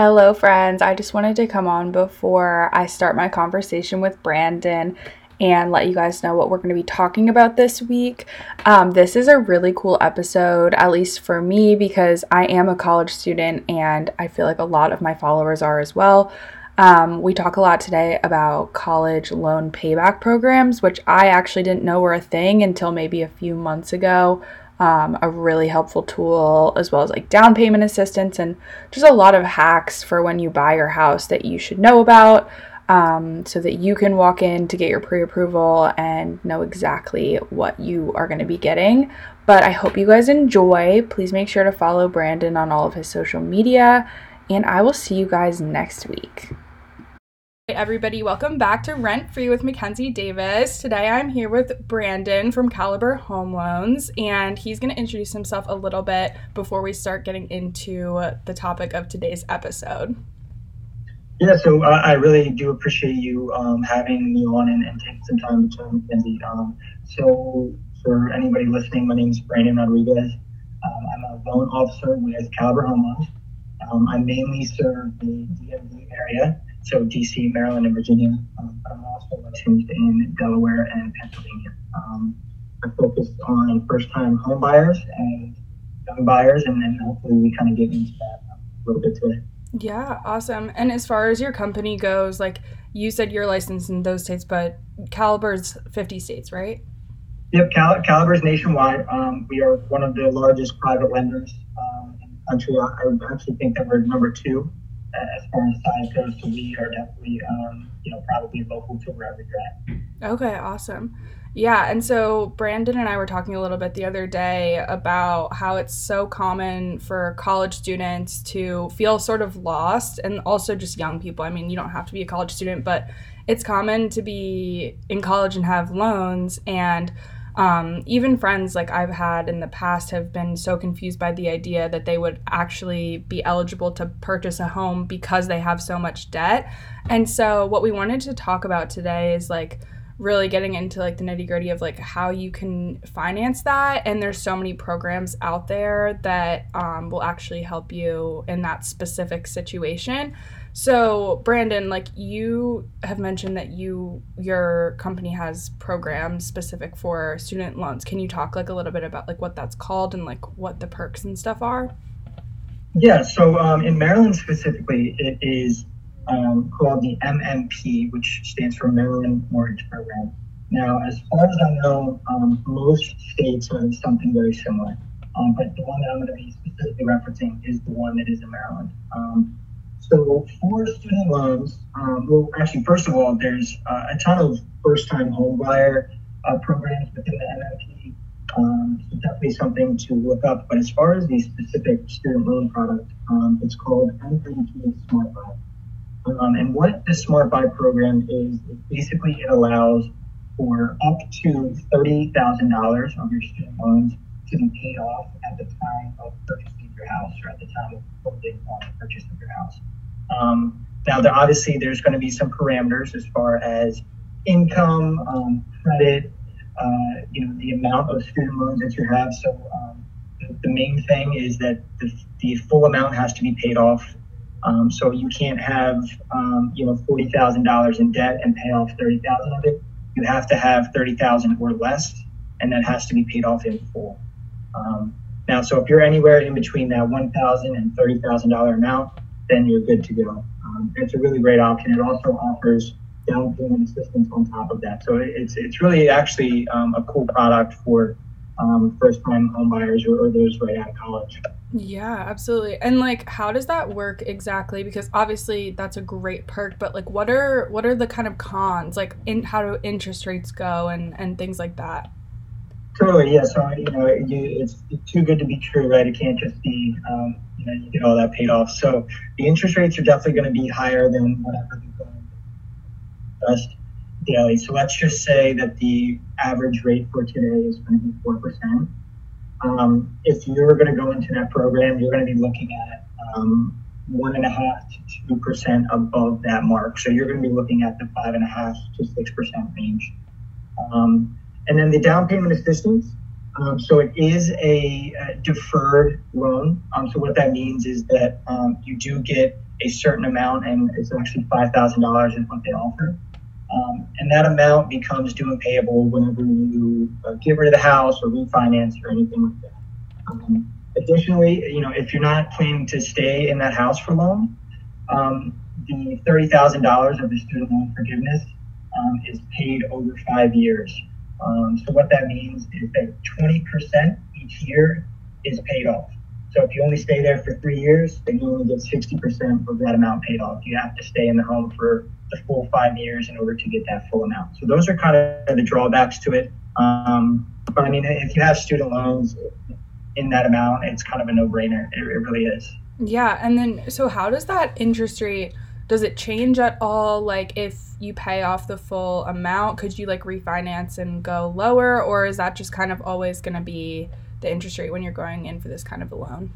Hello, friends. I just wanted to come on before I start my conversation with Brandon and let you guys know what we're going to be talking about this week. Um, this is a really cool episode, at least for me, because I am a college student and I feel like a lot of my followers are as well. Um, we talk a lot today about college loan payback programs, which I actually didn't know were a thing until maybe a few months ago um, a really helpful tool, as well as like down payment assistance and just a lot of hacks for when you buy your house that you should know about um, so that you can walk in to get your pre approval and know exactly what you are going to be getting. But I hope you guys enjoy. Please make sure to follow Brandon on all of his social media, and I will see you guys next week. Hey everybody, welcome back to Rent Free with Mackenzie Davis. Today I'm here with Brandon from Caliber Home Loans, and he's going to introduce himself a little bit before we start getting into the topic of today's episode. Yeah, so uh, I really do appreciate you um, having me on and, and, taking some time to Mackenzie. Um, so, for anybody listening, my name is Brandon Rodriguez. Um, I'm a loan officer with Caliber Home Loans. Um, I mainly serve the DMV area so DC, Maryland, and Virginia. Um, I'm also licensed in Delaware and Pennsylvania. Um, I focus on first-time home buyers and young buyers, and then hopefully we kind of get into that a little bit today. Yeah, awesome. And as far as your company goes, like you said, you're licensed in those states, but Caliber's 50 states, right? Yep, Cal- Caliber's nationwide. Um, we are one of the largest private lenders um, in the country. I, I actually think that we're number two as far as size goes. So we are definitely, um, you know, probably local to wherever you're at. Okay, awesome. Yeah, and so Brandon and I were talking a little bit the other day about how it's so common for college students to feel sort of lost and also just young people. I mean, you don't have to be a college student, but it's common to be in college and have loans and um, even friends like I've had in the past have been so confused by the idea that they would actually be eligible to purchase a home because they have so much debt. And so, what we wanted to talk about today is like really getting into like the nitty gritty of like how you can finance that. And there's so many programs out there that um, will actually help you in that specific situation. So, Brandon, like you have mentioned that you your company has programs specific for student loans. Can you talk like a little bit about like what that's called and like what the perks and stuff are? Yeah. So um, in Maryland specifically, it is um, called the MMP, which stands for Maryland Mortgage Program. Now, as far as I know, um, most states have something very similar. Um, but the one that I'm going to be specifically referencing is the one that is in Maryland. So for student loans, um, well, actually, first of all, there's uh, a ton of first-time home buyer uh, programs within the MMP. Um, so definitely something to look up. But as far as the specific student loan product, um, it's called MMP Smart Buy. Um, and what the Smart Buy program is, is basically it allows for up to $30,000 of your student loans to be paid off at the time of purchasing your house or at the time of closing on the purchase of your house. Um, now, there, obviously, there's going to be some parameters as far as income, um, credit, uh, you know, the amount of student loans that you have. So um, the, the, main thing is that the, the, full amount has to be paid off. Um, so you can't have, um, you know, forty thousand dollars in debt and pay off thirty thousand of it. You have to have thirty thousand or less, and that has to be paid off in full. Um, now, so if you're anywhere in between that one thousand and thirty thousand dollar and $30,000 amount, then you're good to go. Um, it's a really great option. It also offers down payment assistance on top of that. So it's it's really actually um, a cool product for um, first time homebuyers or, or, those right out of college. Yeah, absolutely. And like, how does that work exactly? Because obviously that's a great perk, but like, what are what are the kind of cons? Like, in how do interest rates go and and things like that? Totally. Yeah. So you know, it's too good to be true, right? It can't just be um, you know you get all that paid off. So the interest rates are definitely going to be higher than whatever you're going to daily. So let's just say that the average rate for today is going to be four percent. Um, if you're going to go into that program, you're going to be looking at um, one and a half to two percent above that mark. So you're going to be looking at the five and a half to six percent range. Um, and then the down payment assistance um, so it is a, a deferred loan. Um, so what that means is that um, you do get a certain amount, and it's actually five thousand dollars is what they offer. Um, and that amount becomes due and payable whenever you uh, get rid of the house or refinance or anything like that. Um, additionally, you know, if you're not planning to stay in that house for long, um, the $30,000 of the student loan forgiveness is paid over five years. Um, so what that means is that 20% each year is paid off. So if you only stay there for three years, then you only get 60% of that amount paid off. You have to stay in the home for the full five years in order to get that full amount. So those are kind of the drawbacks to it. Um, but I mean, if you have student loans in that amount, it's kind of a no-brainer. It, it really is. Yeah, and then so how does that interest rate? Does it change at all? Like if you pay off the full amount, could you like refinance and go lower, or is that just kind of always going to be the interest rate when you're going in for this kind of a loan?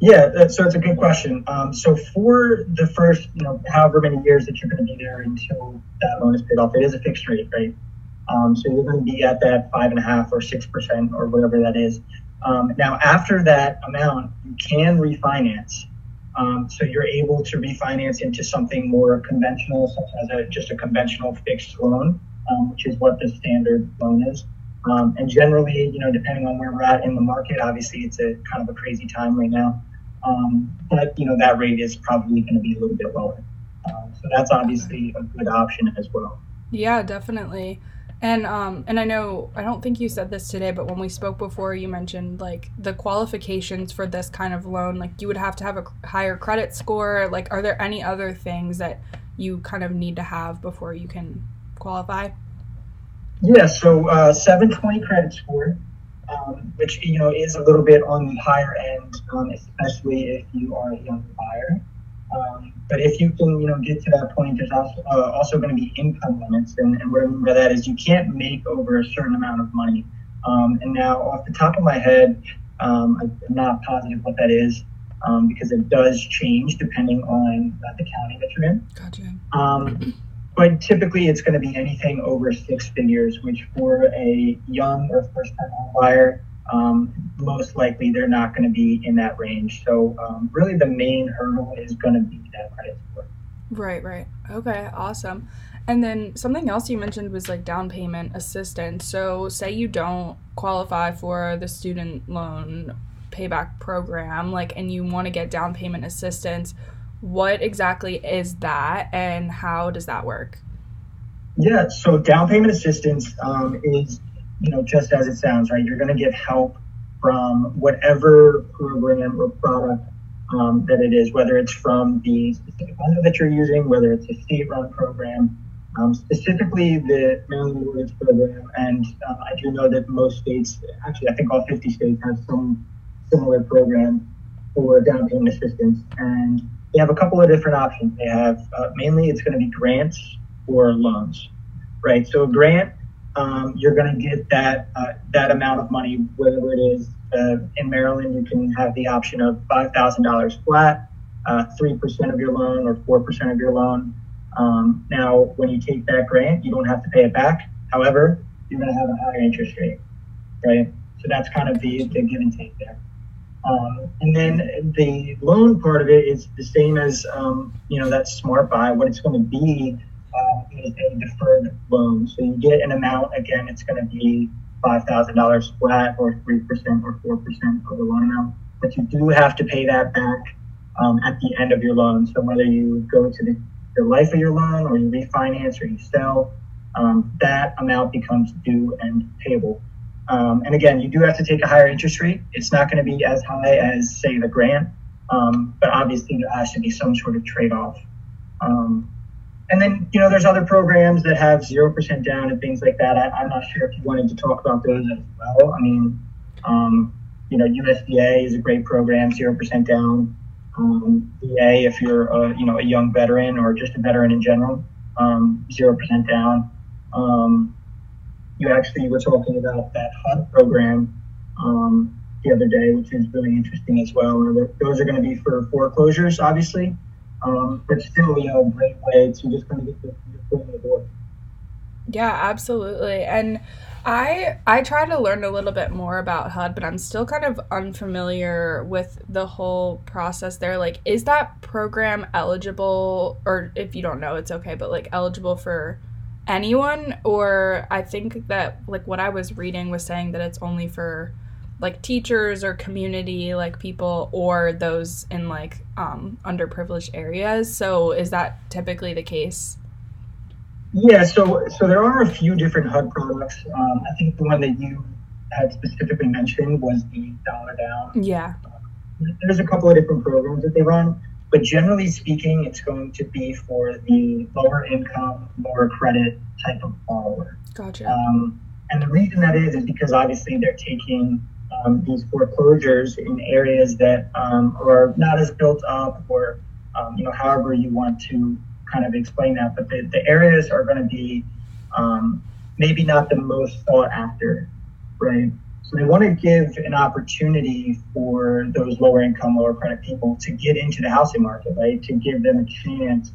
Yeah, so it's a good question. Um, so for the first, you know, however many years that you're going to be there until that loan is paid off, it is a fixed rate, right? Um, so you're going to be at that five and a half or six percent or whatever that is. Um, now, after that amount, you can refinance. Um, so you're able to refinance into something more conventional, such as a, just a conventional fixed loan, um, which is what the standard loan is. Um, and generally, you know, depending on where we're at in the market, obviously it's a kind of a crazy time right now. Um, but you know that rate is probably going to be a little bit lower. Um, so that's obviously a good option as well. Yeah, definitely. And um and I know I don't think you said this today, but when we spoke before, you mentioned like the qualifications for this kind of loan. Like you would have to have a higher credit score. Like, are there any other things that you kind of need to have before you can qualify? Yeah, so uh, 720 credit score, um, which you know is a little bit on the higher end, um, especially if you are a young buyer. Um, but if you can, you know, get to that point, there's also uh, also going to be income limits, and, and what I mean by that is you can't make over a certain amount of money. Um, and now, off the top of my head, um, I'm not positive what that is um, because it does change depending on uh, the county that you're in. Gotcha. Um, but typically, it's going to be anything over six figures, which for a young or first-time buyer um, most likely they're not going to be in that range. So um, really, the main hurdle is going to be that credit score. Right, right. Okay, awesome. And then something else you mentioned was like down payment assistance. So say you don't qualify for the student loan payback program, like, and you want to get down payment assistance. What exactly is that, and how does that work? Yeah, so down payment assistance um, is you know, just as it sounds, right? You're going to get help from whatever program or product um, that it is, whether it's from the specific lender that you're using, whether it's a state-run program, um, specifically the Maryland Mortgage Program. And uh, I do know that most states, actually, I think all 50 states have some similar program for down payment assistance. And they have a couple of different options. They have uh, mainly it's going to be grants or loans, right? So a grant um, you're going to get that uh, that amount of money, whether it is uh, in Maryland, you can have the option of five thousand dollars flat, uh, three percent of your loan, or four percent of your loan. Um, now, when you take that grant, you don't have to pay it back. However, you're going to have a higher interest rate, right? So that's kind of the, the give and take there. Um, and then the loan part of it is the same as um, you know that smart buy. What it's going to be is a deferred loan. So you get an amount, again, it's going to be $5,000 flat or 3% or 4% of the loan amount. But you do have to pay that back um, at the end of your loan. So whether you go to the, the life of your loan or you refinance or you sell, um, that amount becomes due and payable. Um, and again, you do have to take a higher interest rate. It's not going to be as high as, say, the grant, um, but obviously there has to be some sort of trade off. Um, and then, you know, there's other programs that have 0% down and things like that. I, am not sure if you wanted to talk about those as well. I mean, um, you know, USDA is a great program, 0% down. Um, VA, if you're, a, you know, a young veteran or just a veteran in general, um, 0% down. Um, you actually were talking about that HUD program um, the other day, which is really interesting as well. Those are going to be for foreclosures, obviously. Um, but still, you know, a great way to just kind of get your foot in the door. Yeah, absolutely. And I I try to learn a little bit more about HUD, but I'm still kind of unfamiliar with the whole process there. Like, is that program eligible, or if you don't know, it's okay, but like eligible for anyone? Or I think that like what I was reading was saying that it's only for like teachers or community like people or those in like um, underprivileged areas. So is that typically the case? Yeah, so so there are a few different HUD products. Um, I think the one that you had specifically mentioned was the Dollar Down. Yeah. There's a couple of different programs that they run, but generally speaking, it's going to be for the lower income, lower credit type of borrower. Gotcha. Um, and the reason that is is because obviously they're taking um, these foreclosures in areas that um, are not as built up, or um, you know, however you want to kind of explain that, but the, the areas are going to be um, maybe not the most sought after, right? So they want to give an opportunity for those lower income, lower credit people to get into the housing market, right? To give them a chance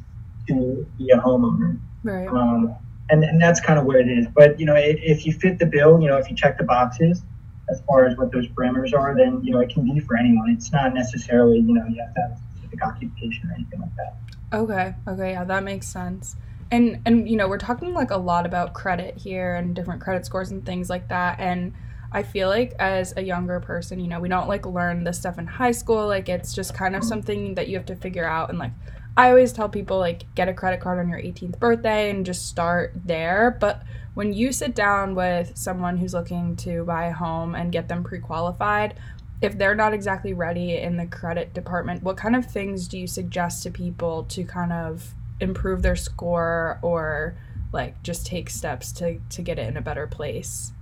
to be a homeowner. Right. Um, and, and that's kind of what it is. But, you know, if, if you fit the bill, you know, if you check the boxes as far as what those parameters are, then, you know, it can be for anyone. It's not necessarily, you know, you have to have a specific occupation or anything like that. Okay. Okay. Yeah, that makes sense. And and you know, we're talking like a lot about credit here and different credit scores and things like that. And I feel like as a younger person, you know, we don't like learn this stuff in high school. Like it's just kind of something that you have to figure out and like I always tell people like get a credit card on your 18th birthday and just start there. But when you sit down with someone who's looking to buy a home and get them pre-qualified, if they're not exactly ready in the credit department, what kind of things do you suggest to people to kind of improve their score or like just take steps to to get it in a better place?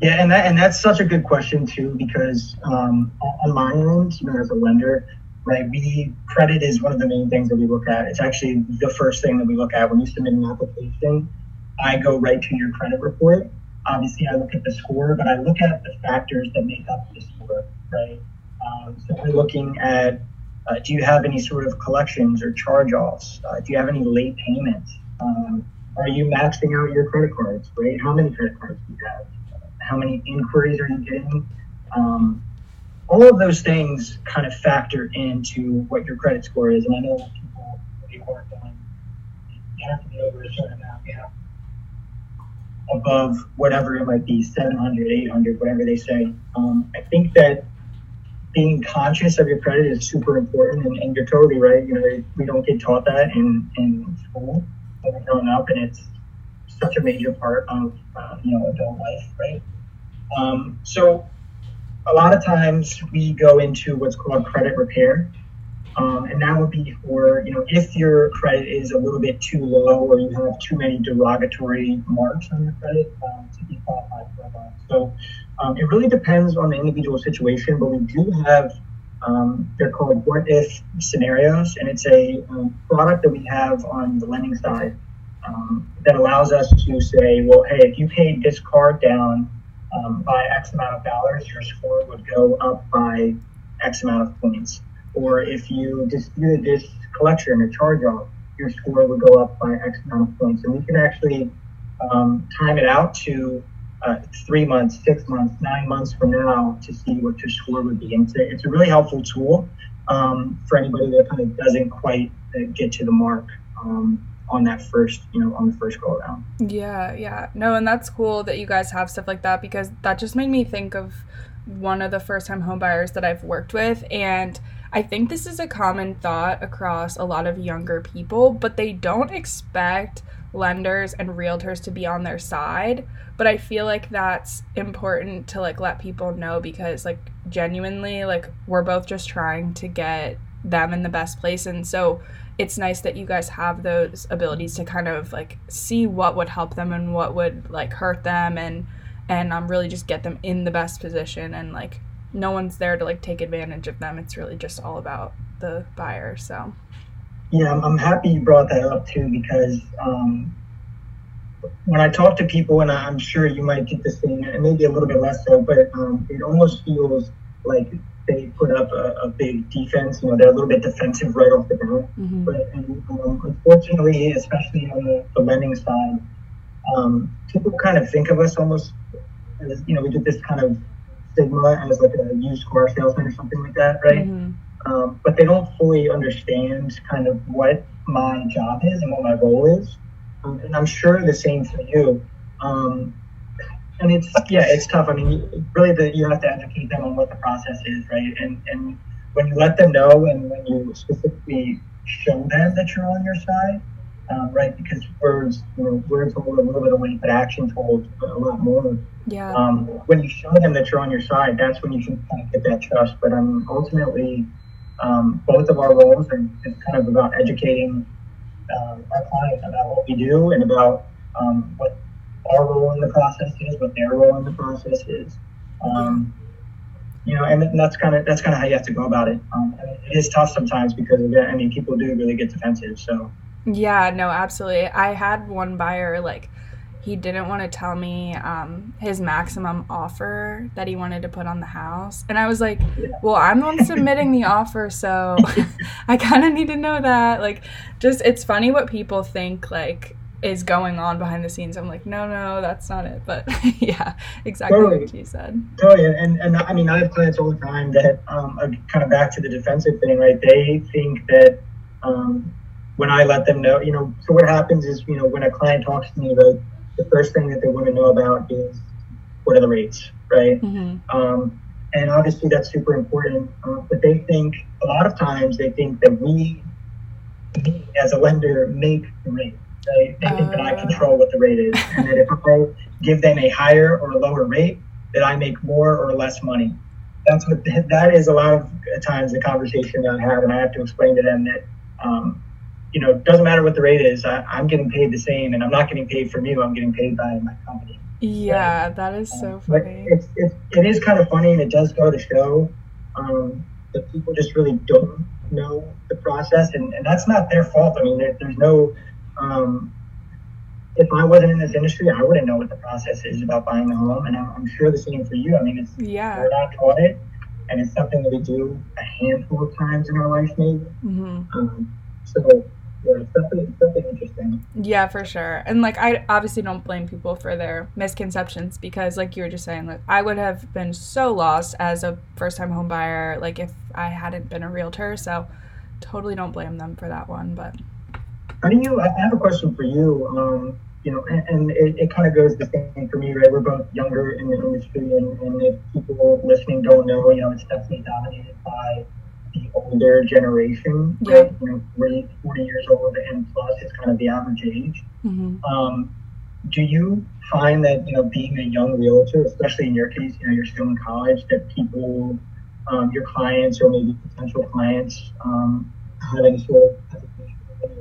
Yeah, and that and that's such a good question too because um, on my end, you know, as a lender, right, we credit is one of the main things that we look at. It's actually the first thing that we look at when you submit an application. I go right to your credit report obviously I look at the score, but I look at the factors that make up the score, right? Um, so we're looking at uh, do you have any sort of collections or charge offs? Uh, do you have any late payments? Um, are you maxing out your credit cards, right? How many credit cards do you have? How many inquiries are you getting? Um, all of those things kind of factor into what your credit score is. And I know people they work on you have to be over a certain amount. You have above whatever it might be 700 800 whatever they say um, i think that being conscious of your credit is super important and, and, you're totally right you know we don't get taught that in, in school when we're growing up and it's such a major part of uh, you know adult life right um, so a lot of times we go into what's called credit repair um, and that would be for, you know, if your credit is a little bit too low or you have too many derogatory marks on your credit um, to be qualified for a loan. So um, it really depends on the individual situation, but we do have, um, they're called what if scenarios, and it's a um, product that we have on the lending side um, that allows us to say, well, hey, if you paid this card down by X amount of dollars, your score would go up by X amount of points or if you disputed this collection or charge off, your score would go up by X amount of points. And we can actually um, time it out to uh, three months, six months, nine months from now to see what your score would be. And it's a, it's a really helpful tool um, for anybody that kind of doesn't quite uh, get to the mark. Um, on that first, you know, on the first go around. Yeah, yeah. No, and that's cool that you guys have stuff like that because that just made me think of one of the first time homebuyers that I've worked with and I think this is a common thought across a lot of younger people, but they don't expect lenders and realtors to be on their side. But I feel like that's important to like let people know because like genuinely like we're both just trying to get them in the best place and so it's nice that you guys have those abilities to kind of like see what would help them and what would like hurt them and and um, really just get them in the best position and like no one's there to like take advantage of them. It's really just all about the buyer. So, yeah, I'm, happy you brought that up too because um, when I talk to people, and I'm sure you might get the same, and maybe a little bit less so, but um, it almost feels like they put up a, a, big defense. You know, they're a little bit defensive right off the bat. Mm-hmm. But and, um, unfortunately, especially on the, the lending side, um, people kind of think of us almost as, you know, we get this kind of stigma as like a used car salesman or something like that, right? Mm-hmm. Um, but they don't fully understand kind of what my job is and what my role is. Um, and I'm sure the same for you. Um, and it's yeah, it's tough. I mean, really, the, you have to educate them on what the process is, right? And and when you let them know, and when you specifically show them that you're on your side, um, right? Because words, you know, words hold a little bit of weight, but action holds a lot more. Yeah. Um, when you show them that you're on your side, that's when you can kind of get that trust. But um, ultimately, um, both of our roles are kind of about educating um, our clients about what we do and about um, what our role in the process is, what their role in the process is. Um, you know, and that's kind of that's kind of how you have to go about it. Um, it is tough sometimes because of I mean, people do really get defensive. So. Yeah. No. Absolutely. I had one buyer like he didn't want to tell me um, his maximum offer that he wanted to put on the house. And I was like, well, I'm the one submitting the offer, so I kind of need to know that. Like, just it's funny what people think, like, is going on behind the scenes. I'm like, no, no, that's not it. But yeah, exactly totally. what you said. Totally. And, and I mean, I have clients all the time that um, are kind of back to the defensive thing, right? They think that um, when I let them know, you know, so what happens is, you know, when a client talks to me, the, the first thing that they want to know about is what are the rates, right? Mm-hmm. Um, and obviously that's super important. Uh, but they think a lot of times they think that we, we as a lender, make the rate they, they think that I control what the rate is, and that if I give them a higher or a lower rate, that I make more or less money. That's what that is. A lot of times the conversation that I have, and I have to explain to them that, um, you know, it doesn't matter what the rate is. I, am getting paid the same, and I'm not getting paid from you. I'm getting paid by my company. Yeah, right? that is so um, funny. It's, it's, it is kind of funny, and it does go to show um, that people just really don't know the process, and, and that's not their fault. I mean, there, there's no um, if I wasn't in this industry, I wouldn't know what the process is about buying a home, and I'm, I'm sure the same for you. I mean, it's yeah, we're not taught it, and it's something that we do a handful of times in our life, maybe. Mm-hmm. Um, so yeah, it's definitely, definitely interesting. Yeah, for sure. And like, I obviously don't blame people for their misconceptions because, like you were just saying, like I would have been so lost as a first-time home buyer, like if I hadn't been a realtor. So, totally don't blame them for that one, but. How do you? I have a question for you. Um, you know, and, and it, it kind of goes the same for me, right? We're both younger in the industry, and, and if people listening don't know, you know, it's definitely dominated by the older generation, yeah. right? You know, 40, 40 years old and plus is kind of the average age. Mm-hmm. Um, do you find that, you know, being a young realtor, especially in your case, you know, you're still in college, that people, um, your clients or maybe potential clients, um, have any sort of hesitation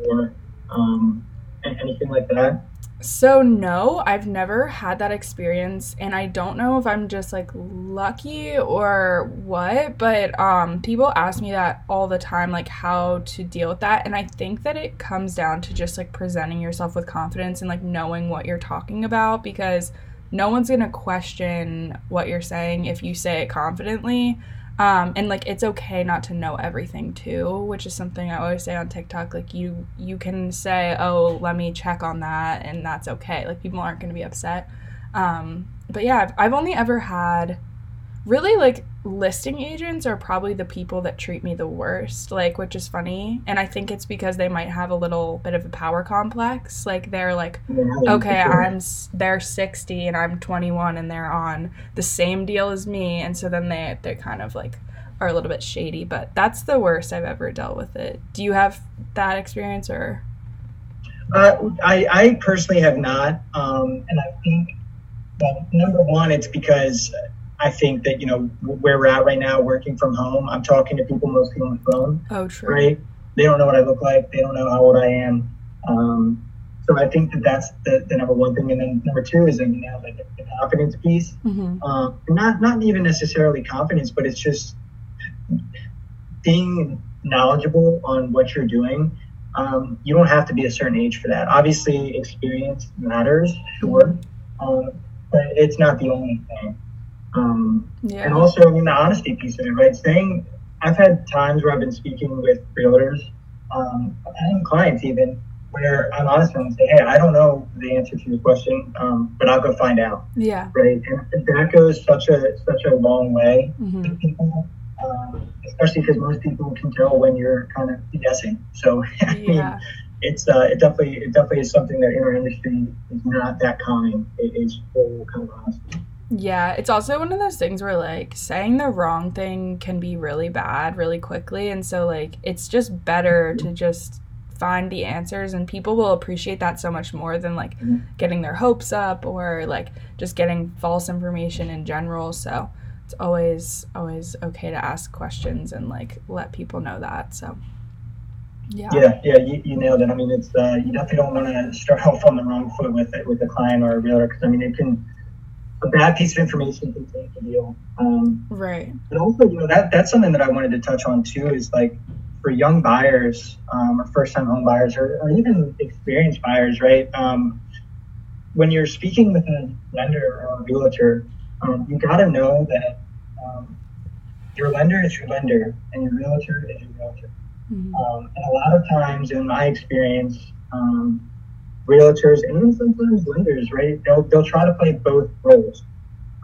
or um, anything like that? So no, I've never had that experience and I don't know if I'm just like lucky or what, but um people ask me that all the time like how to deal with that and I think that it comes down to just like presenting yourself with confidence and like knowing what you're talking about because no one's going to question what you're saying if you say it confidently. Um, and like it's okay not to know everything too which is something i always say on tiktok like you you can say oh let me check on that and that's okay. Like people aren't going to be upset. Um, but yeah I've, I've only ever had really like listing agents are probably the people that treat me the worst like which is funny. And i think it's because they might have a little bit of a power complex. Like they're like okay i'm they're 60 and i'm 21 and they're on the same deal as me. And so then they they kind of like are a little bit shady. But that's the worst i've ever dealt with it. Do you have that experience or? Uh, I, I personally have not. Um, and i think well, number one it's because I think that you know where we're at right now, working from home. I'm talking to people mostly on the phone. Oh, true. Right? They don't know what I look like. They don't know how old I am. Um, so I think that that's the, the, number one thing. And then number two is you know like the confidence piece. Mm-hmm. Uh, not not even necessarily confidence, but it's just being knowledgeable on what you're doing. Um, you don't have to be a certain age for that. Obviously, experience matters, sure, um, but it's not the only thing. Um, yeah. And also, I mean, the honesty piece of it, right? Saying, I've had times where I've been speaking with realtors um, and clients even, where I'm honest and say, hey, I don't know the answer to your question, um, but I'll go find out. Yeah. Right. And that goes such a such a long way Mhm. to people, um, especially because most people can tell when you're kind of guessing. So I mean, it's uh, it definitely it definitely is something that in our industry is not that common. It is full kind of honesty. Yeah, it's also one of those things where like saying the wrong thing can be really bad really quickly and so like it's just better to just find the answers and people will appreciate that so much more than like Mhm. getting their hopes up or like just getting false information in general. So it's always always okay to ask questions and like let people know that. So yeah. Yeah, yeah, you, you nailed it. I mean, it's uh, you definitely don't want to start off on the wrong foot with it with a client or a realtor because I mean, it can a bad piece of information can take the deal. Um, Right. but also, you know, that that's something that I wanted to touch on too is like for young buyers um, or first time home buyers or, or even experienced buyers, right? Um, when you're speaking with a lender or a realtor, um, you got to know that um, your lender is your lender and your realtor is your realtor. Mhm. Um, and a lot of times, in my experience, um, realtors and even sometimes lenders, right? They'll they'll try to play both roles.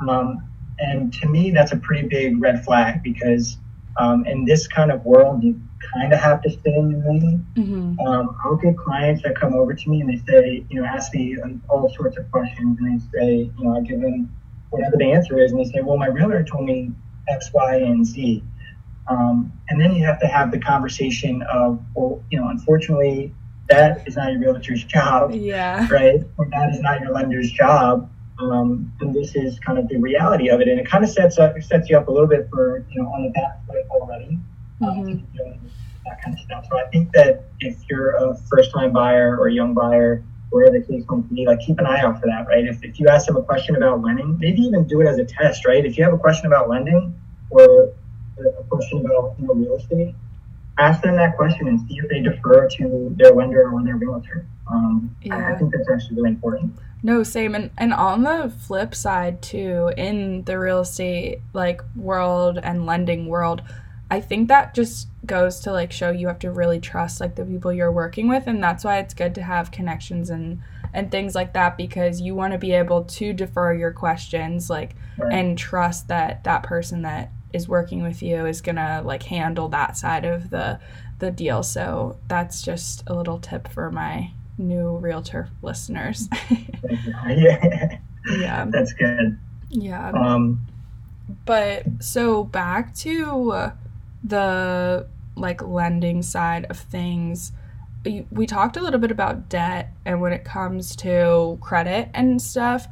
Um, and to me, that's a pretty big red flag because um, in this kind of world, you kind of have to stay in your lane. Mhm. Um, I'll get clients that come over to me and they say, you know, ask me um, all sorts of questions, and they say, you know, I give them whatever the answer is, and they say, well, my realtor told me X, Y, and Z. Um, and then you have to have the conversation of, well, you know, unfortunately, that is not your realtor's job, Yeah. right? Or that is not your lender's job. Um, and this is kind of the reality of it, and it kind of sets up sets you up a little bit for you know on the back foot already. Um, Mhm. to that kind of stuff. So I think that if you're a first time buyer or a young buyer, wherever the case might be, like keep an eye out for that, right? If, if you ask them a question about lending, maybe even do it as a test, right? If you have a question about lending or a question about you know, real estate, ask them that question and see if they defer to their lender or their realtor. Um, I- I think that's actually really important. No, same. And and on the flip side too, in the real estate like world and lending world, I think that just goes to like show you have to really trust like the people you're working with and that's why it's good to have connections and and things like that because you want to be able to defer your questions like Right. and trust that that person that is working with you is to like handle that side of the the deal. So that's just a little tip for my new realtor listeners. yeah, yeah. that's good. Yeah. Um, But so back to the like lending side of things. We talked a little bit about debt and when it comes to credit and stuff.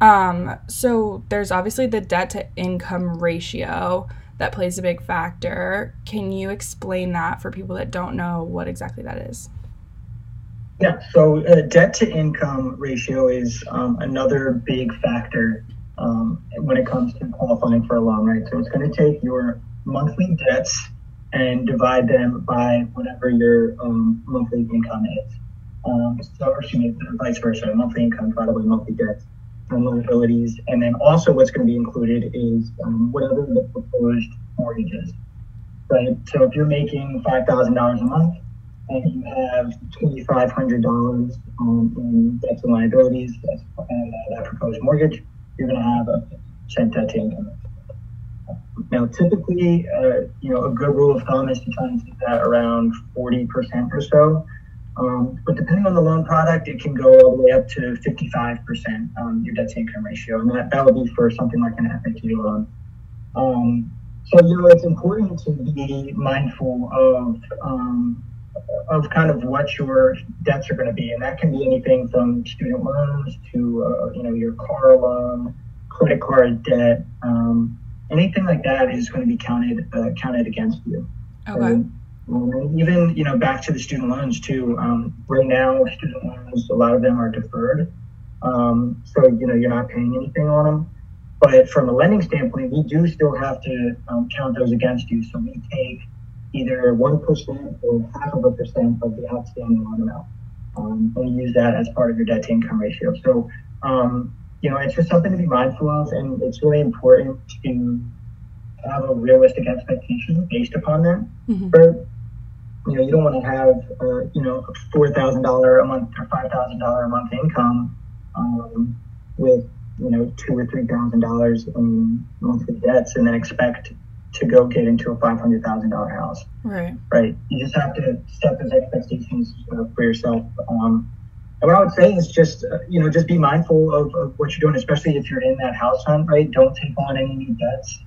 Um, so there's obviously the debt to income ratio that plays a big factor. Can you explain that for people that don't know what exactly that is? Yeah, so uh, debt to income ratio is um, another big factor um, when it comes to qualifying for a loan, right? So it's going to take your monthly debts and divide them by whatever your um, monthly income is. Um, so, excuse me, vice versa, monthly income divided by monthly debts and liabilities. And then also what's going to be included is um, whatever the proposed mortgage is, right? So if you're making $5,000 a month, and you have twenty-five hundred dollars um, in debts and liabilities and uh, that proposed mortgage, you're going to have a percent debt to income. Now, typically, uh, you know, a good rule of thumb is to try and keep that around forty percent or so. Um, but depending on the loan product, it can go all the way up to fifty-five percent um, your debt to income ratio, and that, that would be for something like an FHA loan. Um, so, you know, it's important to be mindful of um, of kind of what your debts are going to be, and that can be anything from student loans to uh, you know your car loan, credit card debt, um, anything like that is going to be counted uh, counted against you. Okay. Even you know back to the student loans too. Um, right now, student loans a lot of them are deferred, um, so you know you're not paying anything on them. But from a lending standpoint, we do still have to um, count those against you. So we take either one percent or half of a percent of the outstanding loan amount, um, and use that as part of your debt to income ratio. So um, you know it's just something to be mindful of, and it's really important to have a realistic expectation based upon that. Mhm. For you know, you don't want to have, uh, you know, four thousand dollar a month or five thousand dollar a month income um, with, you know, two or three thousand dollars in monthly debts, and then expect to go get into a five hundred thousand dollar house. Right. Right. You just have to set those expectations uh, for yourself. Um, and what I would say is just, uh, you know, just be mindful of, of what you're doing, especially if you're in that house hunt, right? Don't take on any new debts.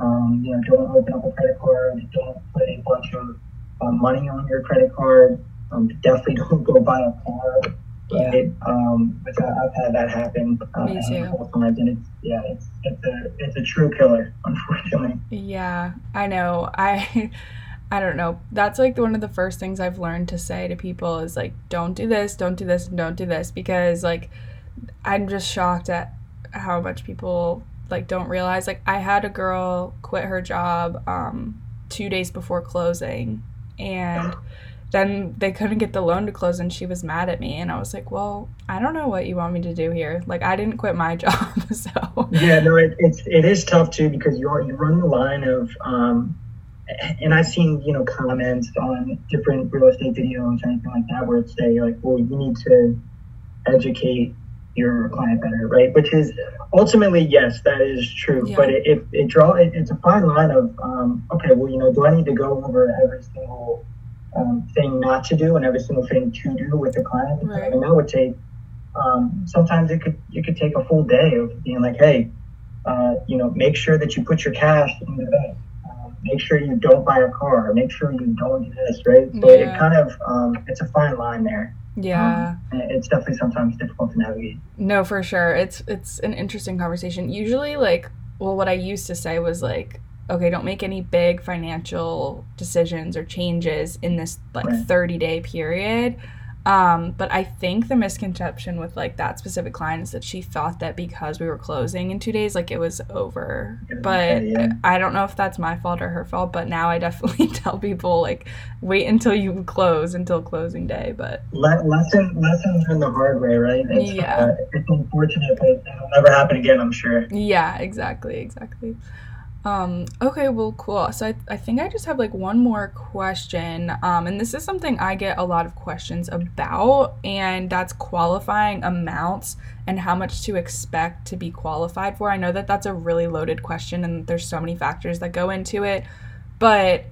Um, you know, don't open up a credit card. Don't put a bunch of uh, money on your credit card. Um, definitely don't go buy a car. Right? Um, which I, have had that happen uh, Me too. a couple times, and it's yeah, it's it's a it's a true killer, unfortunately. Yeah, I know. I I don't know. That's like one of the first things I've learned to say to people is like, don't do this, don't do this, and don't do this because like I'm just shocked at how much people like don't realize. Like I had a girl quit her job um, two days before closing, and then they couldn't get the loan to close, and she was mad at me, and I was like, well, I don't know what you want me to do here. Like I didn't quit my job, so yeah, no, it, it's it is tough too because you are, you run the line of. Um, and I've seen, you know, comments on different real estate videos or anything like that where it's say like, well, you need to educate your client better, right? Which is ultimately yes, that is true. Yeah. But it, it, it draw it, it's a fine line of um, okay, well, you know, do I need to go over every single um, thing not to do and every single thing to do with the client? Right. And that would take um, sometimes it could it could take a full day of being like, hey, uh, you know, make sure that you put your cash in the bank make sure you don't buy a car, make sure you don't do this, right? So yeah. it kind of um, it's a fine line there. Yeah. Um, it's definitely sometimes difficult to navigate. No, for sure. It's it's an interesting conversation. Usually like well what I used to say was like okay, don't make any big financial decisions or changes in this like right. 30 day period um, but I think the misconception with like that specific client is that she thought that because we were closing in two days, like it was over. But yeah. I don't know if that's my fault or her fault. But now I definitely tell people like wait until you close until closing day. But Le- lesson lesson learned the hard way, right? It's, yeah, uh, it's unfortunate, but it'll never happen again. I'm sure. Yeah, exactly, exactly. Um, okay, well, cool. So I, I think I just have like one more question. Um, and this is something I get a lot of questions about, and that's qualifying amounts and how much to expect to be qualified for. I know that that's a really loaded question, and there's so many factors that go into it. But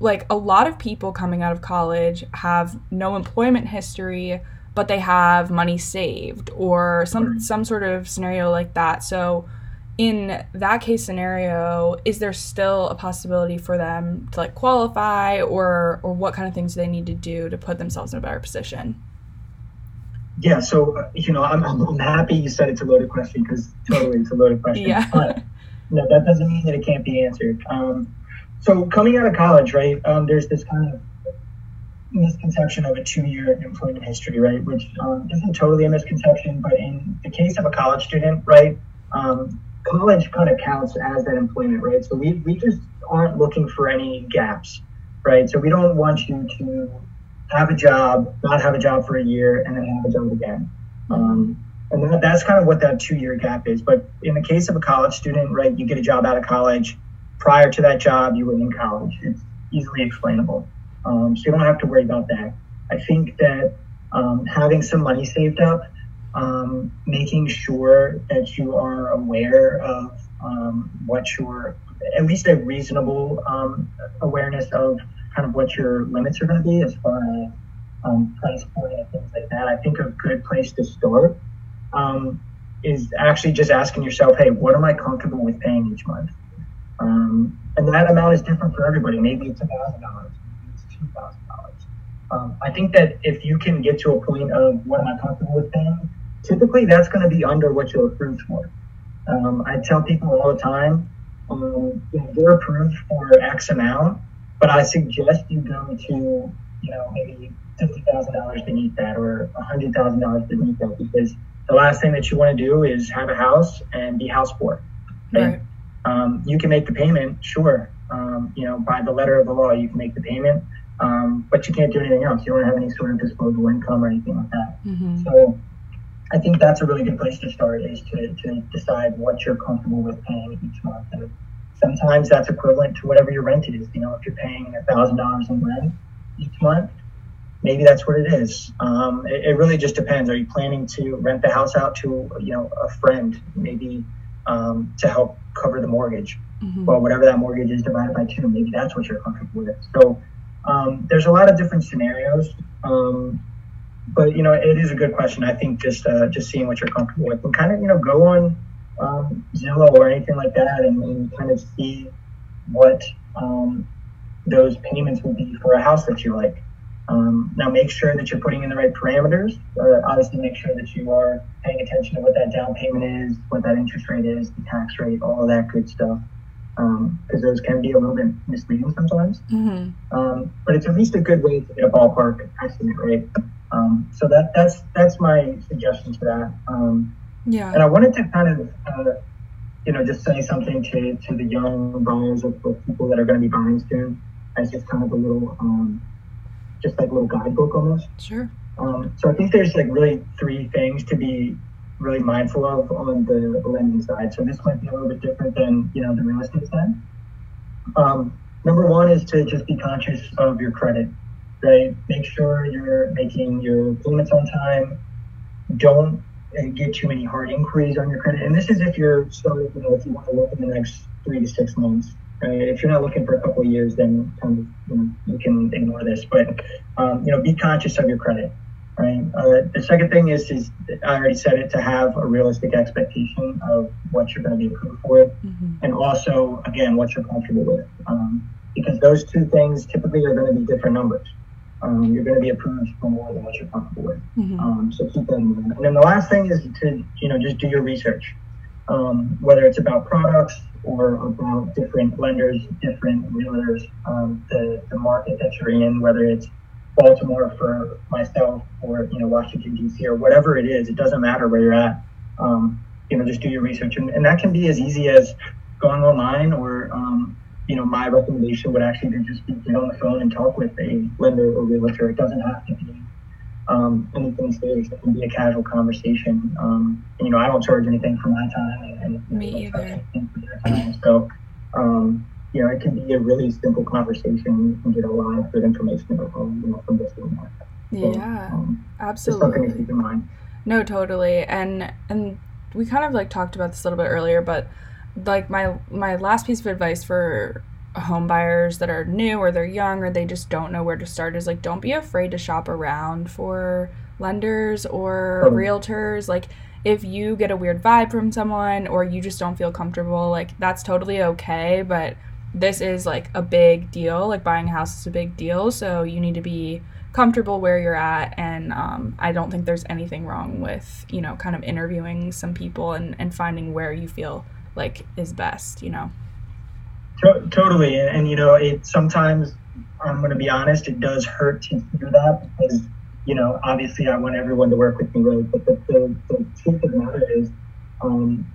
like a lot of people coming out of college have no employment history, but they have money saved or some some sort of scenario like that. So in that case scenario, is there still a possibility for them to like qualify or or what kind of things do they need to do to put themselves in a better position? Yeah, so uh, you know, I'm, I'm happy you said it's a loaded question because totally it's a loaded question. yeah. But no, that doesn't mean that it can't be answered. Um, so coming out of college, right? Um, there's this kind of misconception of a two-year employment history, right? Which um, isn't totally a misconception, but in the case of a college student, right? Um, college kind of counts as that employment, right? So we, we just aren't looking for any gaps, right? So we don't want you to have a job, not have a job for a year, and then have a job again. Um, and that, that's kind of what that two year gap is. But in the case of a college student, right, you get a job out of college. Prior to that job, you were in college. It's easily explainable. Um, so you don't have to worry about that. I think that um, having some money saved up um, making sure that you are aware of um, what your, at least a reasonable um, awareness of kind of what your limits are going to be as far as um, price point and things like that. I think a good place to start um, is actually just asking yourself, hey, what am I comfortable with paying each month? Um, and that amount is different for everybody. Maybe it's $1,000, maybe it's $2,000. Um, I think that if you can get to a point of what am I comfortable with paying, typically that's going to be under what you're approved for. Um, I tell people all the time, um, you know, you're approved for X amount, but I suggest you go to, you know, maybe fifty thousand dollars beneath that or hundred thousand dollars beneath that because the last thing that you want to do is have a house and be house poor. Okay? Right. Um, you can make the payment, sure. Um, you know, by the letter of the law, you can make the payment, um, but you can't do anything else. You don't have any sort of disposable income or anything like that. Mm-hmm. So I think that's a really good place to start is to, to decide what you're comfortable with paying each month. And sometimes that's equivalent to whatever your rent is. You know, if you're paying a thousand dollars in rent, each month, maybe that's what it is. Um, it, it, really just depends. Are you planning to rent the house out to you know a friend, maybe um, to help cover the mortgage? Mm-hmm. Well, whatever that mortgage is divided by two, maybe that's what you're comfortable with. So um, there's a lot of different scenarios. Um, but you know, it is a good question. I think just uh, just seeing what you're comfortable with and kind of you know go on um, Zillow or anything like that and, and kind of see what um, those payments would be for a house that you like. Um, now, make sure that you're putting in the right parameters. Uh, obviously, make sure that you are paying attention to what that down payment is, what that interest rate is, the tax rate, all of that good stuff, because um, those can be a little bit misleading sometimes. Mm-hmm. Um, but it's at least a good way to get a ballpark estimate, right? Um, so that that's that's my suggestion to that. Um, yeah. And I wanted to kind of, uh, you know, just say something to, to the young buyers or, people that are going to be buying soon as just kind of a little, um, just like a little guidebook almost. Sure. Um, so I think there's like really three things to be really mindful of on the lending side. So this might be a little bit different than, you know, the real estate side. Um, number one is to just be conscious of your credit, right? Make sure you're making your payments on time. Don't get too many hard inquiries on your credit. And this is if you're starting, you know, if you want to look in the next three to six months. Right? If you're not looking for a couple of years, then kind of, you, know, you can ignore this. But um, you know, be conscious of your credit. Right. Uh, the second thing is, is I already said it to have a realistic expectation of what you're going to be approved for, mm-hmm. and also again what you're comfortable with, um, because those two things typically are going to be different numbers um, you're going to be approved for more than what you're comfortable with. Mm-hmm. Um, so keep that in mind. And then the last thing is to you know just do your research, um, whether it's about products or about different lenders, different realtors, um, the the market that you're in, whether it's Baltimore for myself or you know Washington D.C. or whatever it is. It doesn't matter where you're at. Um, you know, just do your research, and, and that can be as easy as going online or um, you know, my recommendation would actually be just to get on the phone and talk with a lender or realtor. It doesn't have to be um, anything serious. It can be a casual conversation. Um, and, you know, I don't charge anything for my time. And, and Me either. Time. So, um, you know, it can be a really simple conversation. You can get a lot of good information about, you know, from this and that. So, yeah, um, absolutely. something to keep in mind. No, totally. And and we kind of like talked about this a little bit earlier, but like my my last piece of advice for home buyers that are new or they're young or they just don't know where to start is like don't be afraid to shop around for lenders or oh. realtors like if you get a weird vibe from someone or you just don't feel comfortable like that's totally okay but this is like a big deal like buying a house is a big deal so you need to be comfortable where you're at and um, i don't think there's anything wrong with you know kind of interviewing some people and, and finding where you feel like is best you know? Totally and, and, you know it sometimes i'm going to be honest it does hurt to hear that because you know obviously i want everyone to work with me right? But the, the, the truth of the matter is um,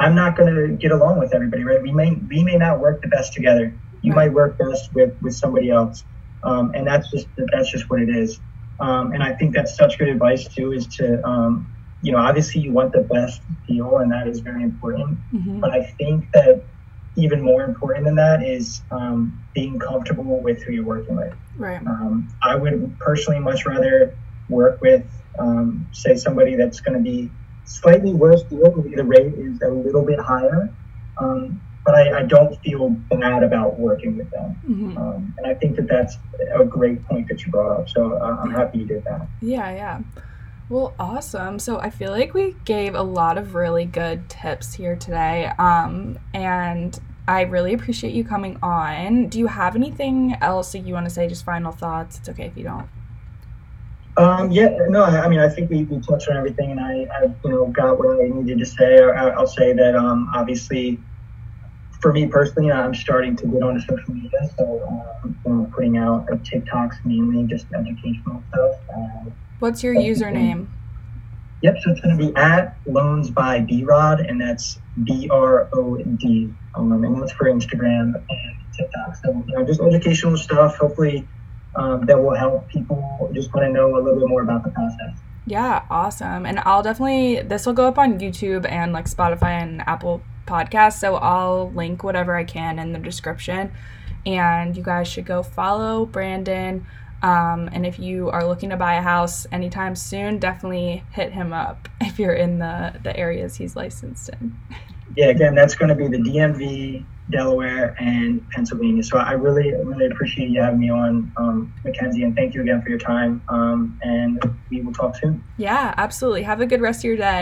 i'm not going to get along with everybody right? We may we may not work the best together. You right. might work best with with somebody else um, and that's just that's just what it is. Um, and i think that's such good advice too is to um, you know, obviously you want the best deal, and that is very important. Mm-hmm. But I think that even more important than that is um, being comfortable with who you're working with. Right. Um, I would personally much rather work with, um, say, somebody that's going to be slightly worse deal. Maybe the rate is a little bit higher, um, but I, I, don't feel bad about working with them. Mm-hmm. Um, and I think that that's a great point that you brought up. So uh, I'm happy you did that. Yeah, yeah. Well, awesome. So I feel like we gave a lot of really good tips here today. Um, and I really appreciate you coming on. Do you have anything else that you want to say? Just final thoughts. It's okay if you don't. Um, yeah, no, I, mean, I think we, we touched on everything, and I, I, you know, got what I needed to say. I, will say that, um, obviously, for me personally, I'm starting to get onto social media, so you know, putting out TikToks mainly just educational stuff. Uh, What's your username? Yep, so it's going to be at Loans by B Rod, and that's B R O D. Um, and that's for Instagram and TikTok. So, you know, just educational stuff. Hopefully, um, that will help people just want to know a little bit more about the process. Yeah, awesome. And I'll definitely, this will go up on YouTube and like Spotify and Apple Podcasts. So I'll link whatever I can in the description. And you guys should go follow Brandon Um, and if you are looking to buy a house anytime soon, definitely hit him up if you're in the, the areas he's licensed in. Yeah, again, that's going to be the DMV, Delaware, and Pennsylvania. So I really, really appreciate you having me on, um, Mackenzie, and thank you again for your time. Um, and we will talk soon. Yeah, absolutely. Have a good rest of your day.